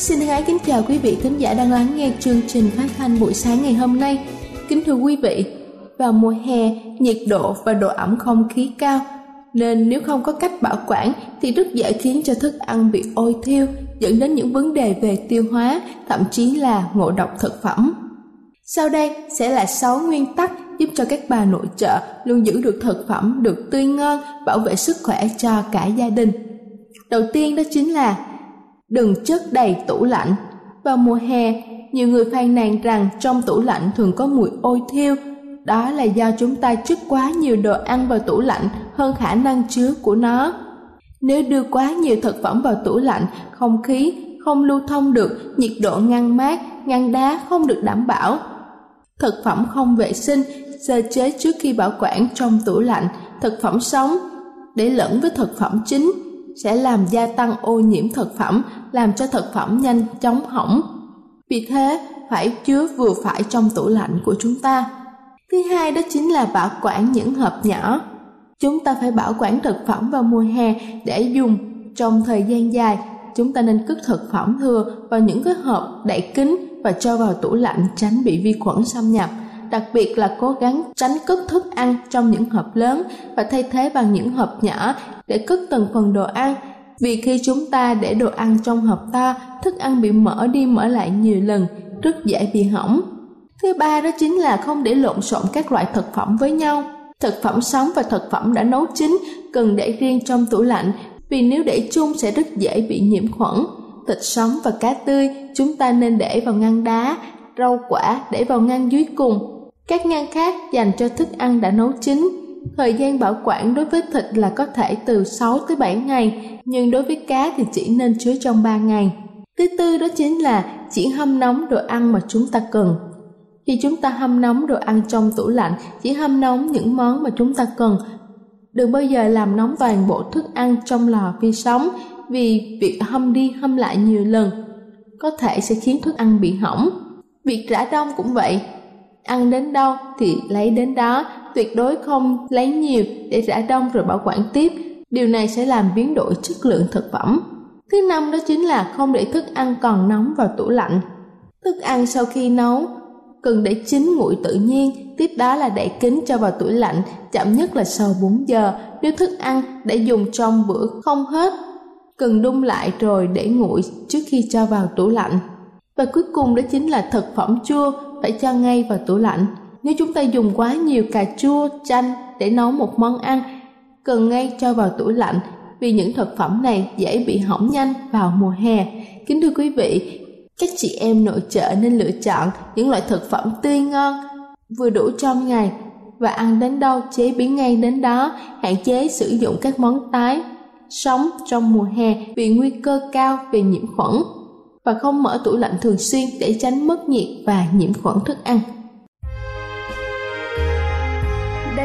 Xin hãy kính chào quý vị thính giả đang lắng nghe chương trình phát thanh buổi sáng ngày hôm nay. Kính thưa quý vị, vào mùa hè, nhiệt độ và độ ẩm không khí cao, nên nếu không có cách bảo quản thì rất dễ khiến cho thức ăn bị ôi thiêu, dẫn đến những vấn đề về tiêu hóa, thậm chí là ngộ độc thực phẩm. Sau đây sẽ là 6 nguyên tắc giúp cho các bà nội trợ luôn giữ được thực phẩm được tươi ngon, bảo vệ sức khỏe cho cả gia đình. Đầu tiên đó chính là đừng chất đầy tủ lạnh. Vào mùa hè, nhiều người phàn nàn rằng trong tủ lạnh thường có mùi ôi thiêu. Đó là do chúng ta chất quá nhiều đồ ăn vào tủ lạnh hơn khả năng chứa của nó. Nếu đưa quá nhiều thực phẩm vào tủ lạnh, không khí không lưu thông được, nhiệt độ ngăn mát, ngăn đá không được đảm bảo. Thực phẩm không vệ sinh, sơ chế trước khi bảo quản trong tủ lạnh, thực phẩm sống để lẫn với thực phẩm chính sẽ làm gia tăng ô nhiễm thực phẩm, làm cho thực phẩm nhanh chóng hỏng. Vì thế, phải chứa vừa phải trong tủ lạnh của chúng ta. Thứ hai đó chính là bảo quản những hộp nhỏ. Chúng ta phải bảo quản thực phẩm vào mùa hè để dùng trong thời gian dài. Chúng ta nên cất thực phẩm thừa vào những cái hộp đậy kín và cho vào tủ lạnh tránh bị vi khuẩn xâm nhập đặc biệt là cố gắng tránh cất thức ăn trong những hộp lớn và thay thế bằng những hộp nhỏ để cất từng phần đồ ăn. Vì khi chúng ta để đồ ăn trong hộp to, thức ăn bị mở đi mở lại nhiều lần, rất dễ bị hỏng. Thứ ba đó chính là không để lộn xộn các loại thực phẩm với nhau. Thực phẩm sống và thực phẩm đã nấu chín cần để riêng trong tủ lạnh vì nếu để chung sẽ rất dễ bị nhiễm khuẩn. Thịt sống và cá tươi chúng ta nên để vào ngăn đá, rau quả để vào ngăn dưới cùng các ngăn khác dành cho thức ăn đã nấu chín. Thời gian bảo quản đối với thịt là có thể từ 6 tới 7 ngày, nhưng đối với cá thì chỉ nên chứa trong 3 ngày. Thứ tư đó chính là chỉ hâm nóng đồ ăn mà chúng ta cần. Khi chúng ta hâm nóng đồ ăn trong tủ lạnh, chỉ hâm nóng những món mà chúng ta cần. Đừng bao giờ làm nóng toàn bộ thức ăn trong lò vi sóng vì việc hâm đi hâm lại nhiều lần có thể sẽ khiến thức ăn bị hỏng. Việc rã đông cũng vậy, ăn đến đâu thì lấy đến đó, tuyệt đối không lấy nhiều để rã đông rồi bảo quản tiếp. Điều này sẽ làm biến đổi chất lượng thực phẩm. Thứ năm đó chính là không để thức ăn còn nóng vào tủ lạnh. Thức ăn sau khi nấu cần để chín nguội tự nhiên, tiếp đó là đậy kín cho vào tủ lạnh, chậm nhất là sau 4 giờ. Nếu thức ăn để dùng trong bữa không hết, cần đun lại rồi để nguội trước khi cho vào tủ lạnh. Và cuối cùng đó chính là thực phẩm chua phải cho ngay vào tủ lạnh. Nếu chúng ta dùng quá nhiều cà chua, chanh để nấu một món ăn, cần ngay cho vào tủ lạnh vì những thực phẩm này dễ bị hỏng nhanh vào mùa hè. Kính thưa quý vị, các chị em nội trợ nên lựa chọn những loại thực phẩm tươi ngon, vừa đủ trong ngày và ăn đến đâu chế biến ngay đến đó, hạn chế sử dụng các món tái, sống trong mùa hè vì nguy cơ cao về nhiễm khuẩn. và không mở tủ lạnh thường xuyên để tránh mất nhiệt và nhiễm khuẩn thức ăn.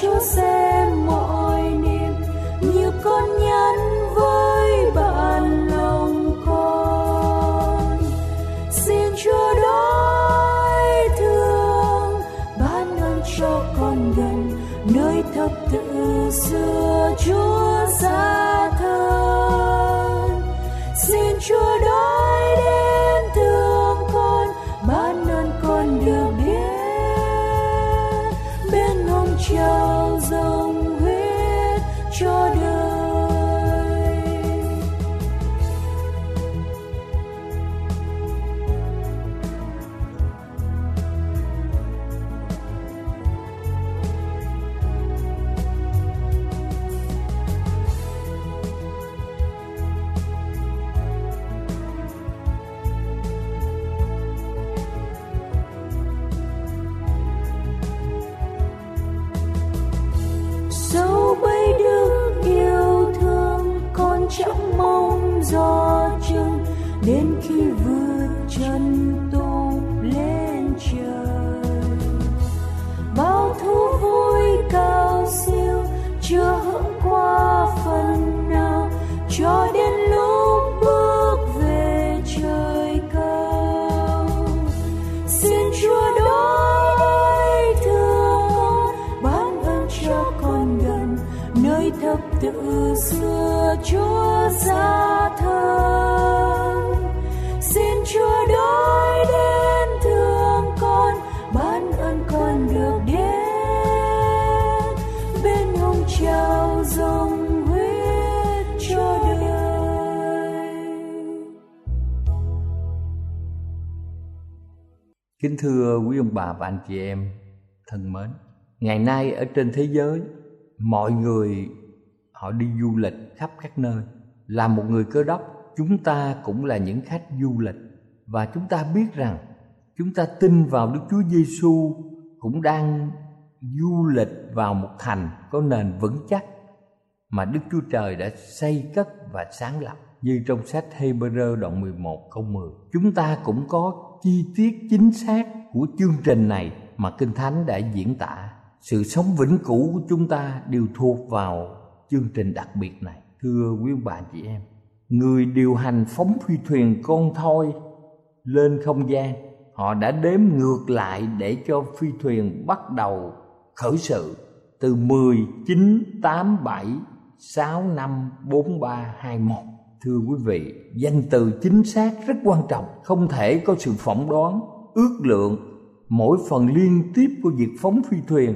chúa xem mọi niềm như con nhắn với bạn lòng con. Xin chúa đói thương ban ơn cho con gần nơi thập tự xưa chúa ra. Kính thưa quý ông bà và anh chị em thân mến, ngày nay ở trên thế giới mọi người họ đi du lịch khắp các nơi. Là một người cơ đốc, chúng ta cũng là những khách du lịch và chúng ta biết rằng chúng ta tin vào Đức Chúa Giêsu cũng đang du lịch vào một thành có nền vững chắc mà Đức Chúa Trời đã xây cất và sáng lập như trong sách Hebrew đoạn 11 câu 10. Chúng ta cũng có chi tiết chính xác của chương trình này mà Kinh Thánh đã diễn tả. Sự sống vĩnh cửu của chúng ta đều thuộc vào chương trình đặc biệt này. Thưa quý bà chị em, người điều hành phóng phi thuyền con thoi lên không gian, họ đã đếm ngược lại để cho phi thuyền bắt đầu khởi sự từ 10, 9, 8, 7, 6, 5, 4, 3, 2, 1. Thưa quý vị, danh từ chính xác rất quan trọng, không thể có sự phỏng đoán, ước lượng mỗi phần liên tiếp của việc phóng phi thuyền.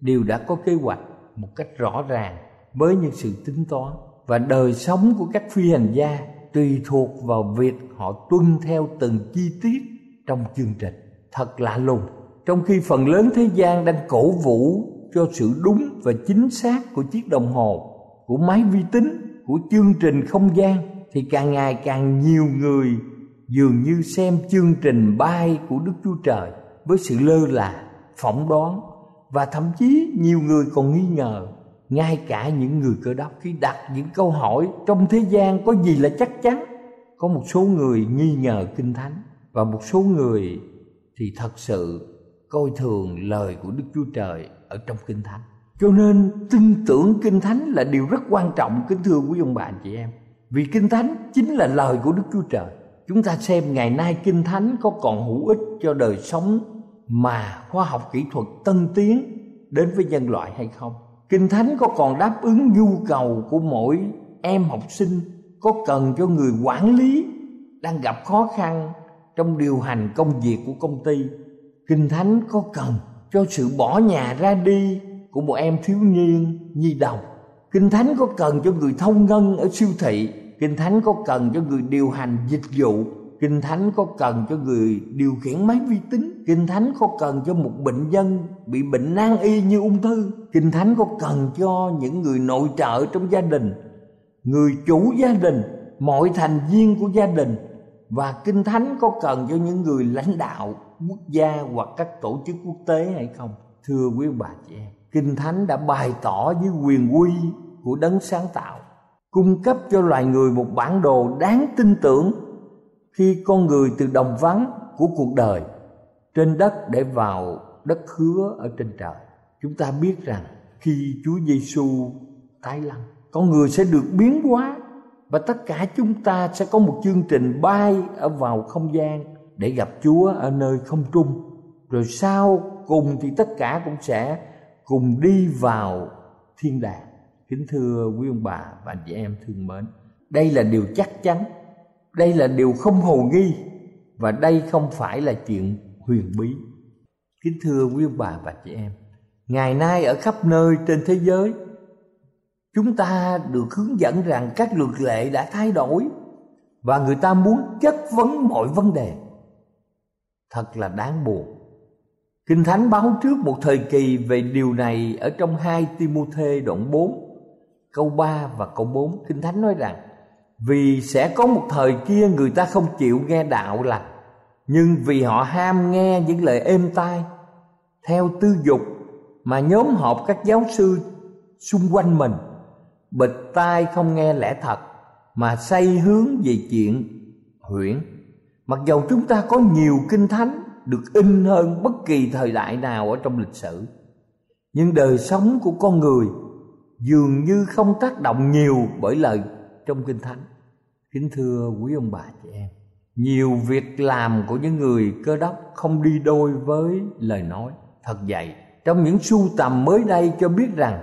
Đều đã có kế hoạch một cách rõ ràng với những sự tính toán và đời sống của các phi hành gia tùy thuộc vào việc họ tuân theo từng chi tiết trong chương trình. Thật lạ lùng trong khi phần lớn thế gian đang cổ vũ cho sự đúng và chính xác của chiếc đồng hồ của máy vi tính của chương trình không gian thì càng ngày càng nhiều người dường như xem chương trình bay của đức chúa trời với sự lơ là, phỏng đoán và thậm chí nhiều người còn nghi ngờ, ngay cả những người cơ đốc khi đặt những câu hỏi trong thế gian có gì là chắc chắn, có một số người nghi ngờ kinh thánh và một số người thì thật sự coi thường lời của đức chúa trời ở trong kinh thánh cho nên tin tưởng kinh thánh là điều rất quan trọng, kính thưa quý ông bà chị em. Vì kinh thánh chính là lời của đức chúa trời. Chúng ta xem ngày nay kinh thánh có còn hữu ích cho đời sống mà khoa học kỹ thuật tân tiến đến với nhân loại hay không? Kinh thánh có còn đáp ứng nhu cầu của mỗi em học sinh, có cần cho người quản lý đang gặp khó khăn trong điều hành công việc của công ty? Kinh thánh có cần cho sự bỏ nhà ra đi của một em thiếu niên nhi đồng. Kinh thánh có cần cho người thông ngân ở siêu thị? Kinh thánh có cần cho người điều hành dịch vụ? Kinh thánh có cần cho người điều khiển máy vi tính? Kinh thánh có cần cho một bệnh nhân bị bệnh nan y như ung thư? Kinh thánh có cần cho những người nội trợ trong gia đình? Người chủ gia đình, mọi thành viên của gia đình? Và kinh thánh có cần cho những người lãnh đạo quốc gia hoặc các tổ chức quốc tế hay không? Thưa quý bà chị em kinh thánh đã bày tỏ với quyền quy của đấng sáng tạo, cung cấp cho loài người một bản đồ đáng tin tưởng khi con người từ đồng vắng của cuộc đời trên đất để vào đất hứa ở trên trời. Chúng ta biết rằng khi Chúa Giêsu tái lâm, con người sẽ được biến hóa và tất cả chúng ta sẽ có một chương trình bay ở vào không gian để gặp Chúa ở nơi không trung. Rồi sau cùng thì tất cả cũng sẽ cùng đi vào thiên đàng. Kính thưa quý ông bà và anh chị em thương mến, đây là điều chắc chắn, đây là điều không hồ nghi và đây không phải là chuyện huyền bí. Kính thưa quý ông bà và chị em, ngày nay ở khắp nơi trên thế giới, chúng ta được hướng dẫn rằng các luật lệ đã thay đổi và người ta muốn chất vấn mọi vấn đề. Thật là đáng buồn kinh thánh báo trước một thời kỳ về điều này ở trong hai Timôthê đoạn 4 câu 3 và câu 4 kinh thánh nói rằng, vì sẽ có một thời kia người ta không chịu nghe đạo lành, nhưng vì họ ham nghe những lời êm tai, theo tư dục mà nhóm họp các giáo sư xung quanh mình. Bịt tai không nghe lẽ thật, mà say hướng về chuyện huyễn. Mặc dầu chúng ta có nhiều kinh thánh được in hơn bất kỳ thời đại nào ở trong lịch sử. Nhưng đời sống của con người dường như không tác động nhiều bởi lời trong kinh thánh. Kính thưa quý ông bà chị em, nhiều việc làm của những người cơ đốc không đi đôi với lời nói. Thật vậy, trong những sưu tầm mới đây cho biết rằng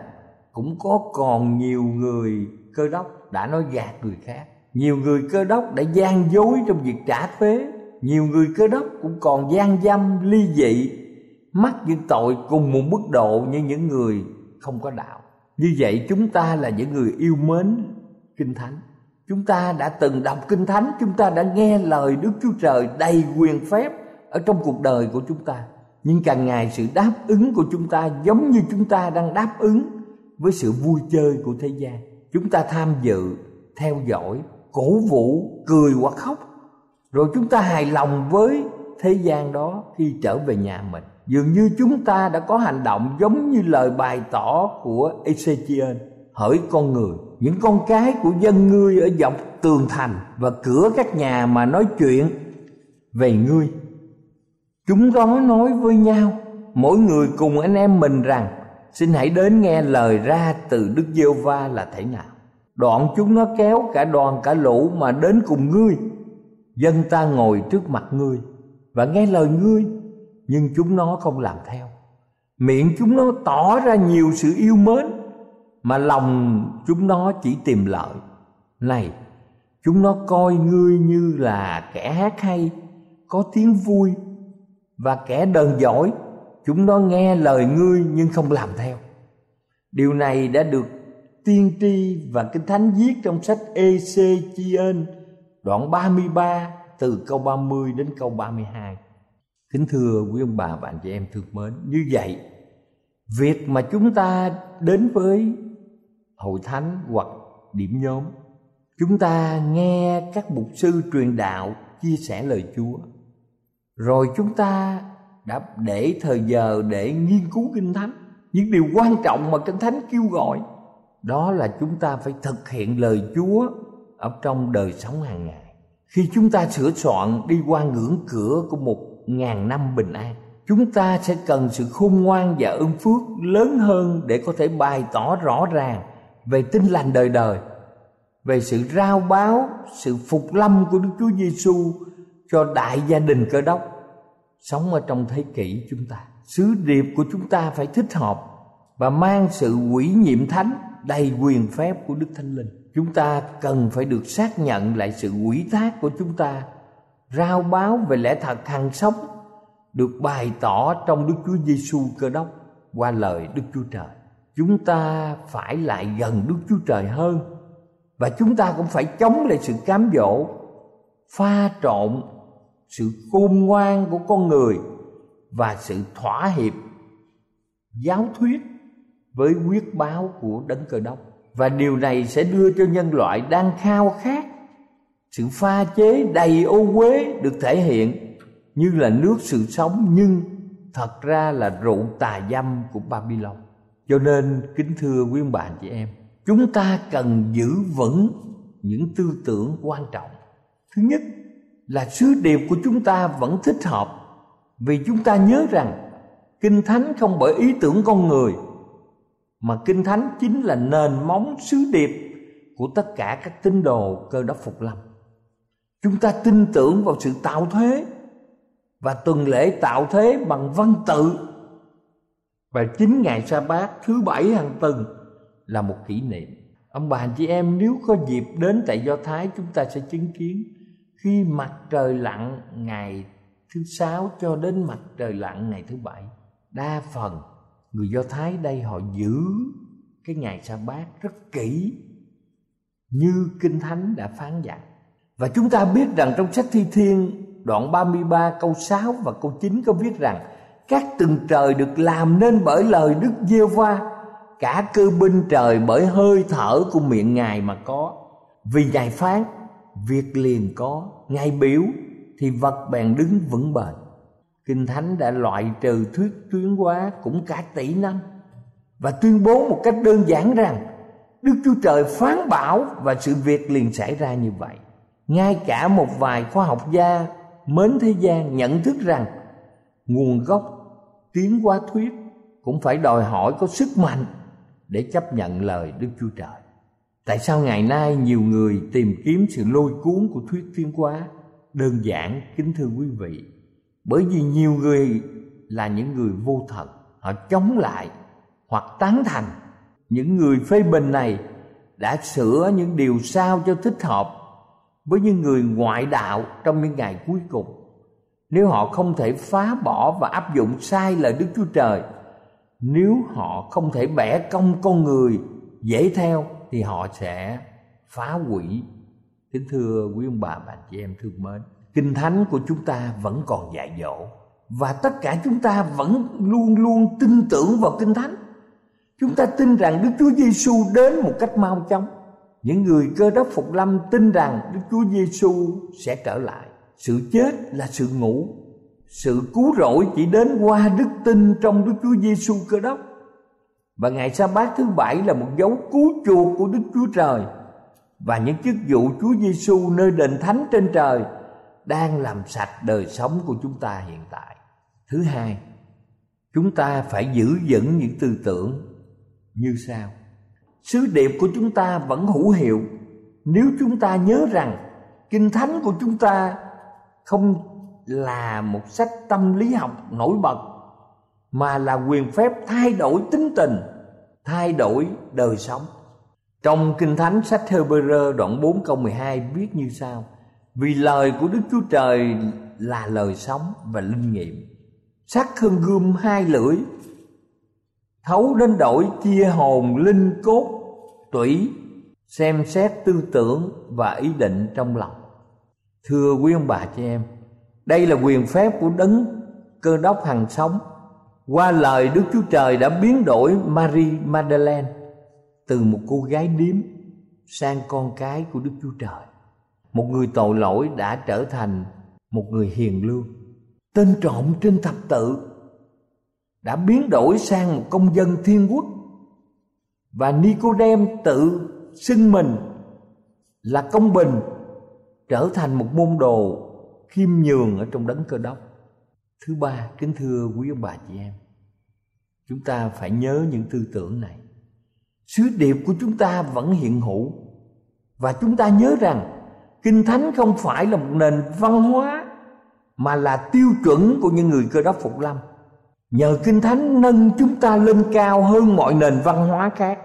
cũng có còn nhiều người cơ đốc đã nói gạt người khác. Nhiều người cơ đốc đã gian dối trong việc trả thuế nhiều người cơ đốc cũng còn gian dâm, ly dị, mắc những tội cùng một mức độ như những người không có đạo. Như vậy chúng ta là những người yêu mến kinh thánh. Chúng ta đã từng đọc kinh thánh, chúng ta đã nghe lời đức chúa trời đầy quyền phép ở trong cuộc đời của chúng ta. Nhưng càng ngày sự đáp ứng của chúng ta giống như chúng ta đang đáp ứng với sự vui chơi của thế gian. Chúng ta tham dự, theo dõi, cổ vũ, cười hoặc khóc rồi chúng ta hài lòng với thế gian đó khi trở về nhà mình. Dường như chúng ta đã có hành động giống như lời bày tỏ của Ezechiel. Hỡi con người, những con cái của dân ngươi ở dọc tường thành và cửa các nhà mà nói chuyện về ngươi. Chúng đó nói với nhau, mỗi người cùng anh em mình rằng, xin hãy đến nghe lời ra từ đức giêsu va là thế nào. Đoạn chúng nó kéo cả đoàn cả lũ mà đến cùng ngươi dân ta ngồi trước mặt ngươi và nghe lời ngươi, nhưng chúng nó không làm theo. Miệng chúng nó tỏ ra nhiều sự yêu mến, mà lòng chúng nó chỉ tìm lợi. Này, chúng nó coi ngươi như là kẻ hát hay, có tiếng vui và kẻ đờn giỏi. Chúng nó nghe lời ngươi nhưng không làm theo. Điều này đã được tiên tri và kinh thánh viết trong sách EC Chi ên đoạn 33 từ câu 30 đến câu 32 kính thưa quý ông bà và anh chị em thương mến, như vậy, việc mà chúng ta đến với hội thánh hoặc điểm nhóm, chúng ta nghe các mục sư truyền đạo chia sẻ lời chúa, rồi chúng ta đã để thời giờ để nghiên cứu kinh thánh, những điều quan trọng mà kinh thánh kêu gọi, đó là chúng ta phải thực hiện lời chúa ở trong đời sống hàng ngày. Khi chúng ta sửa soạn, đi qua ngưỡng cửa của một ngàn năm bình an, chúng ta sẽ cần sự khôn ngoan và ơn phước lớn hơn để có thể bày tỏ rõ ràng về tinh lành đời đời, về sự rao báo, sự phục lâm của Đức Chúa Giêsu cho đại gia đình cơ đốc. Sống ở trong thế kỷ chúng ta, sứ điệp của chúng ta phải thích hợp và mang sự quỷ nhiệm thánh đầy quyền phép của Đức Thánh Linh chúng ta cần phải được xác nhận lại sự quỷ thác của chúng ta rao báo về lẽ thật hàng sống được bày tỏ trong Đức Chúa Giêsu Cơ đốc qua lời Đức Chúa Trời. Chúng ta phải lại gần Đức Chúa Trời hơn và chúng ta cũng phải chống lại sự cám dỗ, pha trộn sự khôn ngoan của con người và sự thỏa hiệp giáo thuyết với quyết báo của đấng cơ đốc và điều này sẽ đưa cho nhân loại đang khao khát sự pha chế đầy ô uế được thể hiện như là nước sự sống nhưng thật ra là rượu tà dâm của Babylon. Cho nên kính thưa quý ông bà chị em, chúng ta cần giữ vững những tư tưởng quan trọng. Thứ nhất là sứ điệp của chúng ta vẫn thích hợp vì chúng ta nhớ rằng kinh thánh không bởi ý tưởng con người mà kinh thánh chính là nền móng sứ điệp của tất cả các tín đồ cơ đốc phục lâm. Chúng ta tin tưởng vào sự tạo thế và tuần lễ tạo thế bằng văn tự. Và chính ngày sa bát thứ bảy hàng tuần là một kỷ niệm. Ông bà, anh chị em, nếu có dịp đến tại do thái, chúng ta sẽ chứng kiến khi mặt trời lặn ngày thứ sáu cho đến mặt trời lặn ngày thứ bảy. Đa phần người do thái đây họ giữ cái ngày sa bát rất kỹ như kinh thánh đã phán dặn. Và chúng ta biết rằng trong sách thi thiên, đoạn 33 câu 6 và câu 9 có viết rằng, các tầng trời được làm nên bởi lời Đức giê va cả cơ binh trời bởi hơi thở của miệng ngài mà có. Vì ngài phán, việc liền có, ngài biểu thì vật bèn đứng vững bền kinh thánh đã loại trừ thuyết tuyến hóa cũng cả tỷ năm và tuyên bố một cách đơn giản rằng đức chúa trời phán bảo và sự việc liền xảy ra như vậy ngay cả một vài khoa học gia mến thế gian nhận thức rằng nguồn gốc tiến hóa thuyết cũng phải đòi hỏi có sức mạnh để chấp nhận lời Đức Chúa Trời. Tại sao ngày nay nhiều người tìm kiếm sự lôi cuốn của thuyết tiến hóa? Đơn giản, kính thưa quý vị, bởi vì nhiều người là những người vô thật, họ chống lại hoặc tán thành. Những người phê bình này đã sửa những điều sao cho thích hợp với những người ngoại đạo trong những ngày cuối cùng nếu họ không thể phá bỏ và áp dụng sai lời đức chúa trời nếu họ không thể bẻ cong con người dễ theo thì họ sẽ phá hủy kính thưa quý ông bà và chị em thương mến kinh thánh của chúng ta vẫn còn dạy dỗ và tất cả chúng ta vẫn luôn luôn tin tưởng vào kinh thánh chúng ta tin rằng đức chúa giêsu đến một cách mau chóng những người cơ đốc phục lâm tin rằng Đức Chúa Giêsu sẽ trở lại. Sự chết là sự ngủ, sự cứu rỗi chỉ đến qua đức tin trong Đức Chúa Giêsu cơ đốc. Và ngày sa bát thứ bảy là một dấu cứu chuộc của Đức Chúa Trời và những chức vụ Chúa Giêsu nơi đền thánh trên trời đang làm sạch đời sống của chúng ta hiện tại. Thứ hai, chúng ta phải giữ vững những tư tưởng như sau. Sứ điệp của chúng ta vẫn hữu hiệu. Nếu chúng ta nhớ rằng kinh thánh của chúng ta không là một sách tâm lý học nổi bật mà là quyền phép thay đổi tính tình thay đổi đời sống. Trong kinh thánh sách Hebrew đoạn 4 câu 12 viết như sau vì lời của Đức Chúa Trời là lời sống và linh nghiệm. Sắc hơn gươm hai lưỡi, thấu đến đổi chia hồn linh cốt, tủy, xem xét tư tưởng và ý định trong lòng. Thưa quý ông bà chị em, đây là quyền phép của đấng cơ đốc hằng sống. Qua lời đức chúa trời đã biến đổi marie madeleine từ một cô gái điếm sang con cái của đức chúa trời một người tội lỗi đã trở thành một người hiền lương. Tên trộm trên thập tự đã biến đổi sang một công dân thiên quốc. Và Nicodem tự xưng mình là công bình, trở thành một môn đồ khiêm nhường ở trong đấng cơ đốc. Thứ ba, kính thưa quý ông bà chị em, chúng ta phải nhớ những tư tưởng này. Sứ điệp của chúng ta vẫn hiện hữu và chúng ta nhớ rằng kinh thánh không phải là một nền văn hóa, mà là tiêu chuẩn của những người cơ đốc phục lâm. Nhờ kinh thánh nâng chúng ta lên cao hơn mọi nền văn hóa khác.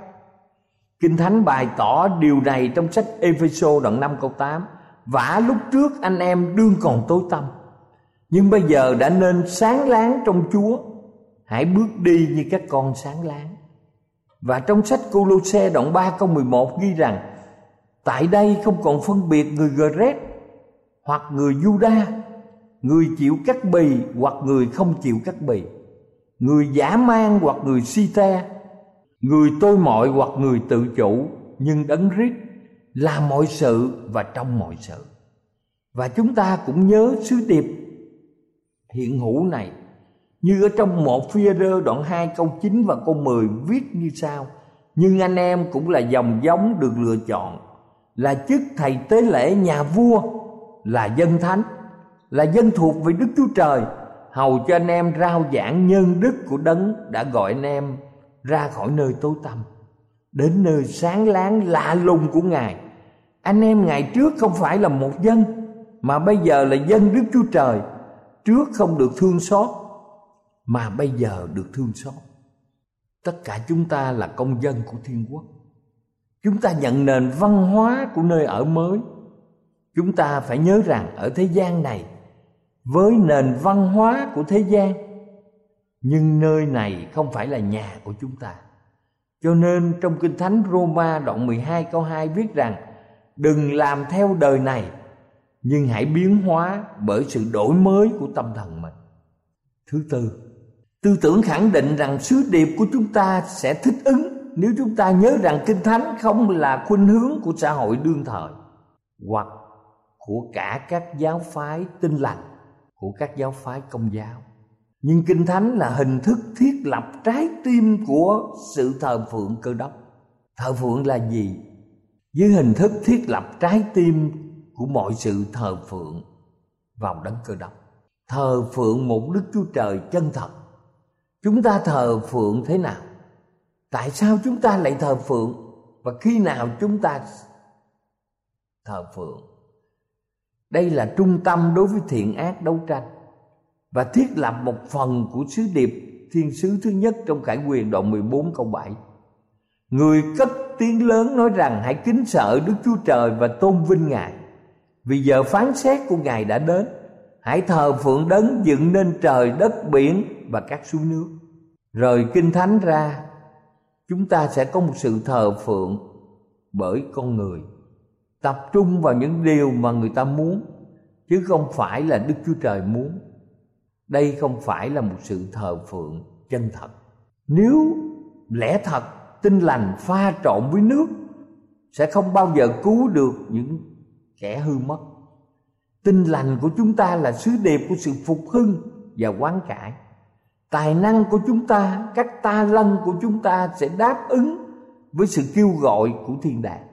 Kinh thánh bày tỏ điều này trong sách Epheso đoạn 5 câu 8 vả lúc trước anh em đương còn tối tăm. Nhưng bây giờ đã nên sáng láng trong chúa. Hãy bước đi như các con sáng láng. Và trong sách Cô-lô-xe đoạn 3 câu 11 ghi rằng Tại đây không còn phân biệt người Gret hoặc người Juda, người chịu cắt bì hoặc người không chịu cắt bì, người giả mang hoặc người si te, người tôi mọi hoặc người tự chủ, nhưng đấng rít làm mọi sự và trong mọi sự. Và chúng ta cũng nhớ sứ điệp hiện hữu này như ở trong một phi rơ đoạn 2 câu 9 và câu 10 viết như sau Nhưng anh em cũng là dòng giống được lựa chọn là chức thầy tế lễ nhà vua, Là dân thánh, Là dân thuộc về Đức Chúa Trời. Hầu cho anh em rao giảng nhân đức của đấng Đã gọi anh em ra khỏi nơi tối tăm, Đến nơi sáng láng lạ lùng của Ngài. Anh em ngày trước không phải là một dân, Mà bây giờ là dân Đức Chúa Trời. Trước không được thương xót, mà bây giờ được thương xót. Tất cả chúng ta là công dân của thiên quốc chúng ta nhận nền văn hóa của nơi ở mới. Chúng ta phải nhớ rằng ở thế gian này, với nền văn hóa của thế gian, nhưng nơi này không phải là nhà của chúng ta. Cho nên trong Kinh Thánh Roma đoạn 12 câu 2 viết rằng, Đừng làm theo đời này, Nhưng hãy biến hóa bởi sự đổi mới của tâm thần mình. Thứ tư tư tưởng khẳng định rằng sứ điệp của chúng ta sẽ thích ứng nếu chúng ta nhớ rằng kinh thánh không là khuynh hướng của xã hội đương thời, hoặc của cả các giáo phái tinh lành, của các giáo phái công giáo. Nhưng kinh thánh là hình thức thiết lập trái tim của sự thờ phượng cơ đốc. Thờ phượng là gì? Dưới hình thức thiết lập trái tim của mọi sự thờ phượng vào đấng cơ đốc. Thờ phượng một đức chúa trời chân thật. Chúng ta thờ phượng thế nào? Tại sao chúng ta lại thờ phượng? Và khi nào chúng ta thờ phượng? Đây là trung tâm đối với thiện ác đấu tranh. Và thiết lập một phần của sứ điệp thiên sứ thứ nhất trong khải quyền đoạn 14 câu 7 Người cất tiếng lớn nói rằng, hãy kính sợ Đức Chúa Trời và tôn vinh Ngài. Vì giờ phán xét của Ngài đã đến. Hãy thờ phượng đấng dựng nên trời, đất, biển và các suối nước. Rời kinh thánh ra Chúng ta sẽ có một sự thờ phượng bởi con người. Tập trung vào những điều mà người ta muốn, Chứ không phải là Đức Chúa Trời muốn. Đây không phải là một sự thờ phượng chân thật. Nếu lẽ thật tinh lành pha trộn với nước, Sẽ không bao giờ cứu được những kẻ hư mất. Tinh lành của chúng ta là sứ điệp của sự phục hưng và quán cải. Tài năng của chúng ta, các ta lân của chúng ta sẽ đáp ứng với sự kêu gọi của thiên đàng.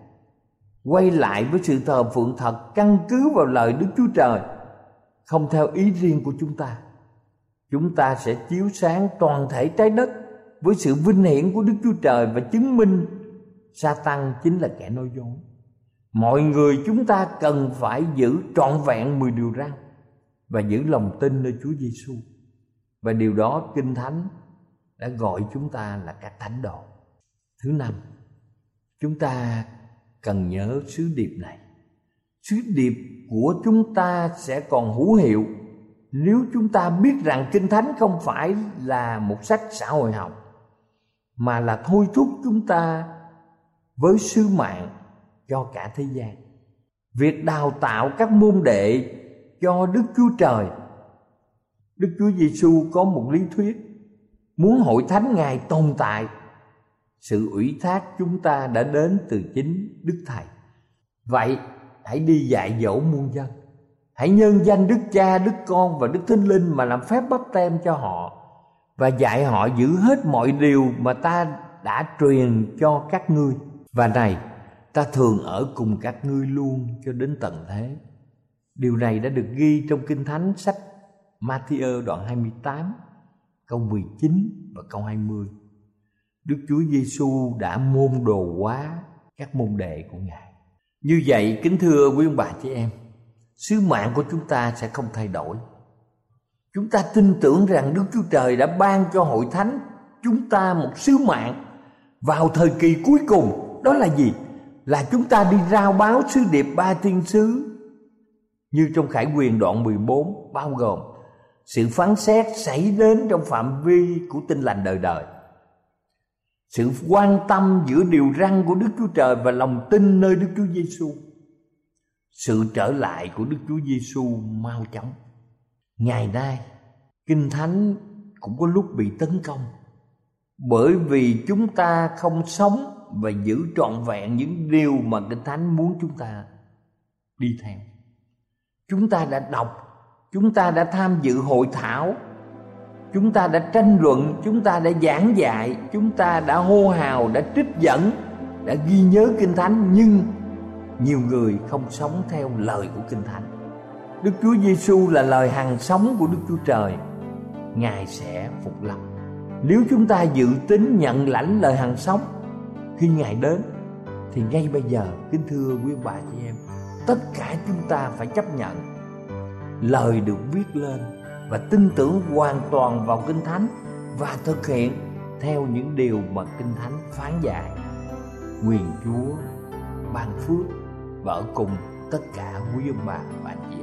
Quay lại với sự thờ phượng thật căn cứ vào lời Đức Chúa Trời Không theo ý riêng của chúng ta Chúng ta sẽ chiếu sáng toàn thể trái đất Với sự vinh hiển của Đức Chúa Trời Và chứng minh sa tăng chính là kẻ nói dối. Mọi người chúng ta cần phải giữ trọn vẹn mười điều răn và giữ lòng tin nơi Chúa Giêsu và điều đó kinh thánh đã gọi chúng ta là các thánh đồ. Thứ năm, chúng ta cần nhớ sứ điệp này. Sứ điệp của chúng ta sẽ còn hữu hiệu nếu chúng ta biết rằng kinh thánh không phải là một sách xã hội học, mà là thôi thúc chúng ta với sứ mạng cho cả thế gian. Việc đào tạo các môn đệ cho đức chúa trời đức chúa giêsu có một lý thuyết muốn hội thánh ngài tồn tại. Sự ủy thác chúng ta đã đến từ chính đức thầy. Vậy, hãy đi dạy dỗ muôn dân. Hãy nhân danh đức cha, đức con và đức thánh linh mà làm phép bắp tem cho họ và dạy họ giữ hết mọi điều mà ta đã truyền cho các ngươi. Và này, ta thường ở cùng các ngươi luôn cho đến tận thế. Điều này đã được ghi trong kinh thánh sách Matthew đoạn 28 câu 19 và câu 20 Đức Chúa Giêsu đã môn đồ hóa các môn đệ của Ngài. Như vậy, kính thưa quý ông bà chị em, sứ mạng của chúng ta sẽ không thay đổi. Chúng ta tin tưởng rằng Đức Chúa Trời đã ban cho hội thánh chúng ta một sứ mạng vào thời kỳ cuối cùng. Đó là gì? Là chúng ta đi rao báo sứ điệp ba thiên sứ như trong Khải quyền đoạn 14 bao gồm sự phán xét xảy đến trong phạm vi của tinh lành đời đời sự quan tâm giữa điều răn của Đức Chúa Trời và lòng tin nơi Đức Chúa Giêsu. Sự trở lại của Đức Chúa Giêsu mau chóng. Ngày nay, Kinh Thánh cũng có lúc bị tấn công bởi vì chúng ta không sống và giữ trọn vẹn những điều mà Kinh Thánh muốn chúng ta đi theo. Chúng ta đã đọc, chúng ta đã tham dự hội thảo, chúng ta đã tranh luận. Chúng ta đã giảng dạy. Chúng ta đã hô hào đã trích dẫn đã ghi nhớ kinh thánh. Nhưng nhiều người không sống theo lời của kinh thánh. Đức chúa giêsu là lời hàng sống của đức chúa trời. Ngài sẽ phục lập. nếu chúng ta dự tính nhận lãnh lời hàng sống khi ngài đến thì ngay bây giờ kính thưa quý bà chị em tất cả chúng ta phải chấp nhận lời được viết lên và tin tưởng hoàn toàn vào kinh thánh và thực hiện theo những điều mà kinh thánh phán dạy. Quyền chúa ban phước và ở cùng tất cả quý ông bà và chị